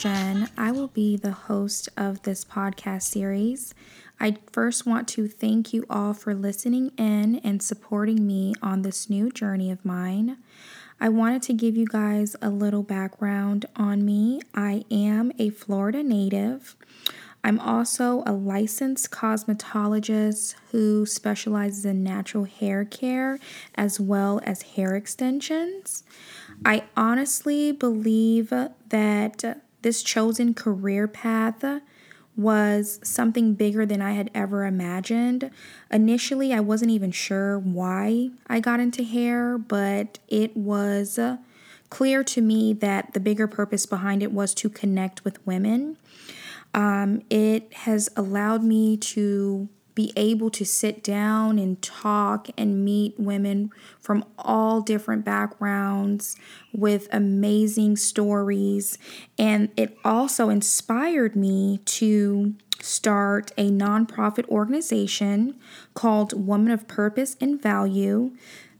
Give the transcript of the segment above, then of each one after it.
shall be the host of this podcast series. I first want to thank you all for listening in and supporting me on this new journey of mine. I wanted to give you guys a little background on me. I am a Florida native. I'm also a licensed cosmetologist who specializes in natural hair care as well as hair extensions. I honestly believe that this chosen career path was something bigger than I had ever imagined. Initially, I wasn't even sure why I got into hair, but it was clear to me that the bigger purpose behind it was to connect with women. Um, it has allowed me to be able to sit down and talk and meet women from all different backgrounds with amazing stories. And it also inspired me to start a nonprofit organization called Woman of Purpose and Value.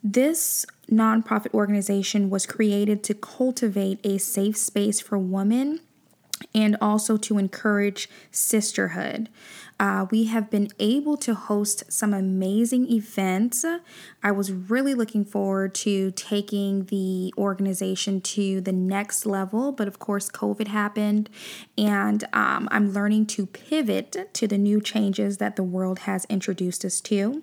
This nonprofit organization was created to cultivate a safe space for women and also to encourage sisterhood. Uh, we have been able to host some amazing events. I was really looking forward to taking the organization to the next level, but of course, COVID happened, and um, I'm learning to pivot to the new changes that the world has introduced us to.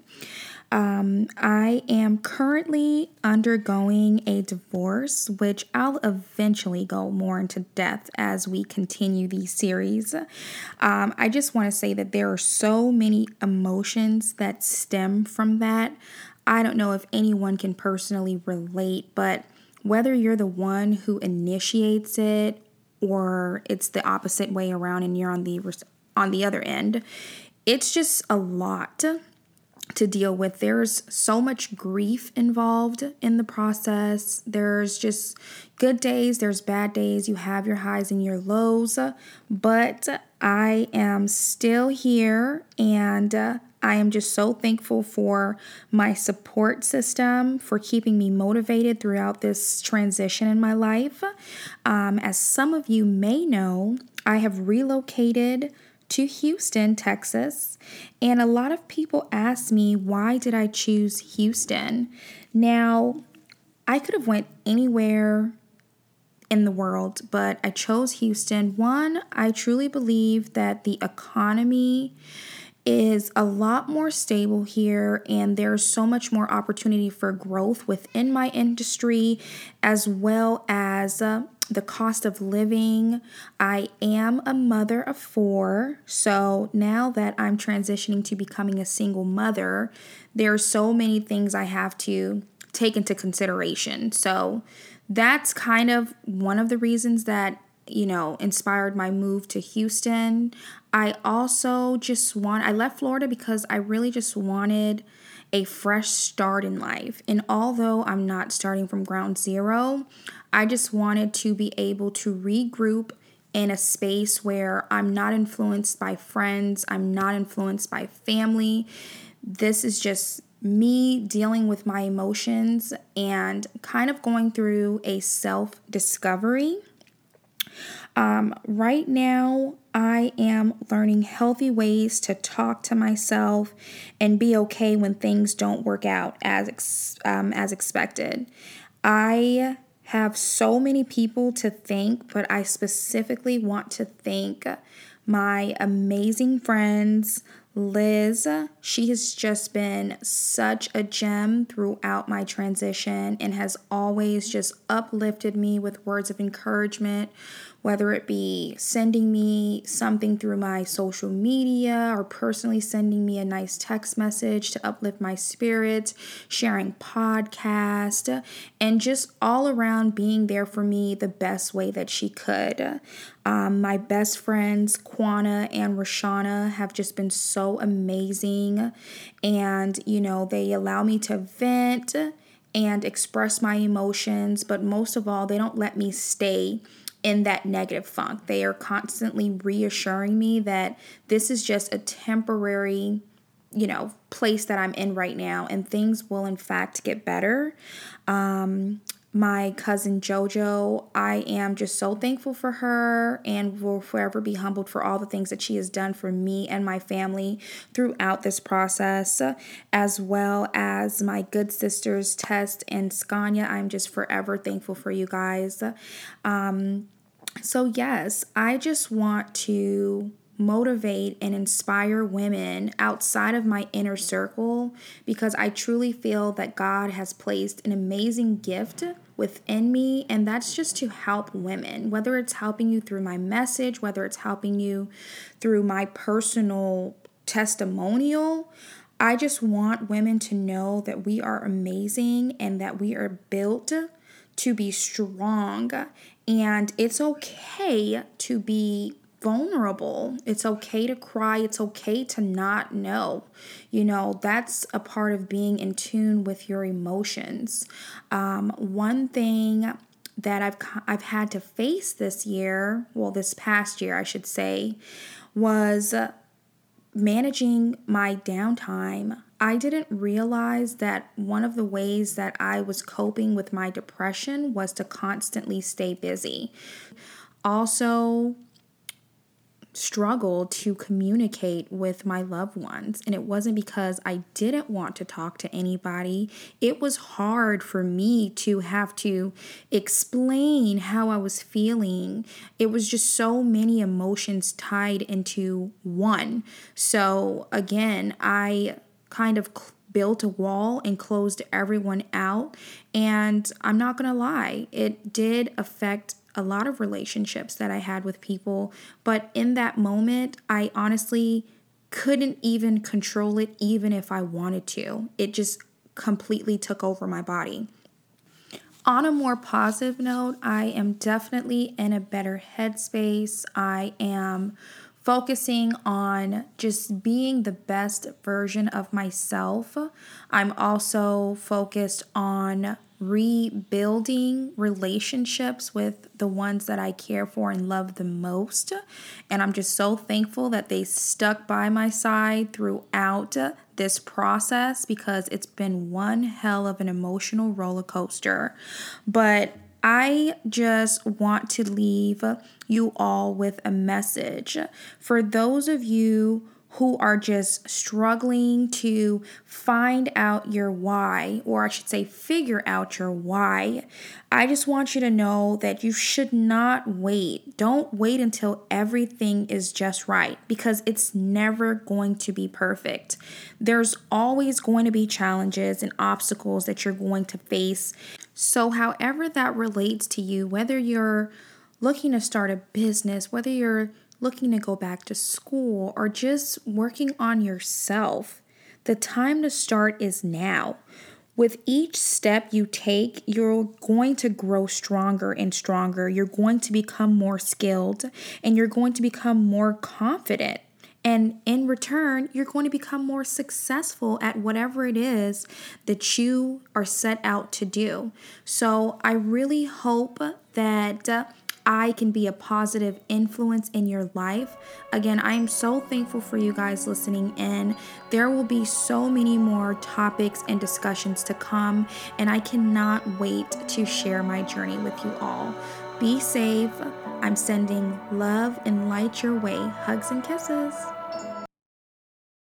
Um, I am currently undergoing a divorce, which I'll eventually go more into depth as we continue these series. Um, I just want to say that there are so many emotions that stem from that. I don't know if anyone can personally relate, but whether you're the one who initiates it or it's the opposite way around and you're on the on the other end, it's just a lot to deal with. There's so much grief involved in the process. There's just good days, there's bad days. You have your highs and your lows, but I am still here and uh, I am just so thankful for my support system for keeping me motivated throughout this transition in my life. Um, as some of you may know, I have relocated to Houston, Texas, and a lot of people ask me why did I choose Houston? Now, I could have went anywhere in the world, but I chose Houston. One, I truly believe that the economy is a lot more stable here and there's so much more opportunity for growth within my industry as well as uh, the cost of living. I am a mother of four. So now that I'm transitioning to becoming a single mother, there are so many things I have to take into consideration. So that's kind of one of the reasons that, you know, inspired my move to Houston. I also just want, I left Florida because I really just wanted a fresh start in life. And although I'm not starting from ground zero, I just wanted to be able to regroup in a space where I'm not influenced by friends, I'm not influenced by family. This is just me dealing with my emotions and kind of going through a self discovery. Um, right now, I am learning healthy ways to talk to myself and be okay when things don't work out as ex- um, as expected. I have so many people to thank, but I specifically want to thank my amazing friends. Liz, she has just been such a gem throughout my transition and has always just uplifted me with words of encouragement, whether it be sending me something through my social media or personally sending me a nice text message to uplift my spirits, sharing podcast, and just all around being there for me the best way that she could. Um, my best friends, Quana and Rashana, have just been so amazing. And, you know, they allow me to vent and express my emotions, but most of all, they don't let me stay in that negative funk. They are constantly reassuring me that this is just a temporary, you know, place that I'm in right now and things will in fact get better. Um, my cousin JoJo. I am just so thankful for her and will forever be humbled for all the things that she has done for me and my family throughout this process, as well as my good sisters, Tess and Scania. I'm just forever thankful for you guys. Um, so, yes, I just want to motivate and inspire women outside of my inner circle because I truly feel that God has placed an amazing gift within me, and that's just to help women, whether it's helping you through my message, whether it's helping you through my personal testimonial. I just want women to know that we are amazing and that we are built to be strong, and it's okay to be vulnerable. It's okay to cry. It's okay to not know. You know, that's a part of being in tune with your emotions. Um, one thing that I've I've had to face this year, well this past year I should say, was managing my downtime. I didn't realize that one of the ways that I was coping with my depression was to constantly stay busy. Also, struggled to communicate with my loved ones. And it wasn't because I didn't want to talk to anybody. It was hard for me to have to explain how I was feeling. It was just so many emotions tied into one. So, again, I kind of built a wall and closed everyone out. And I'm not to lie, it did affect a lot of relationships that I had with people, but in that moment, I honestly couldn't even control it, even if I wanted to. It just completely took over my body. On a more positive note, I am definitely in a better headspace. I am focusing on just being the best version of myself. I'm also focused on rebuilding relationships with the ones that I care for and love the most. And I'm just so thankful that they stuck by my side throughout this process because it's been one hell of an emotional roller coaster. But I just want to leave you all with a message. For those of you who are just struggling to find out your why, or I should say, figure out your why, I just want you to know that you should not wait. Don't wait until everything is just right because it's never going to be perfect. There's always going to be challenges and obstacles that you're going to face. So, however that relates to you, whether you're looking to start a business, whether you're looking to go back to school, or just working on yourself, the time to start is now. With each step you take, you're going to grow stronger and stronger. You're going to become more skilled and you're going to become more confident. And in return, you're going to become more successful at whatever it is that you are set out to do. So I really hope that I can be a positive influence in your life. Again, I am so thankful for you guys listening in. There will be so many more topics and discussions to come, and I cannot wait to share my journey with you all. Be safe. I'm sending love and light your way. Hugs and kisses.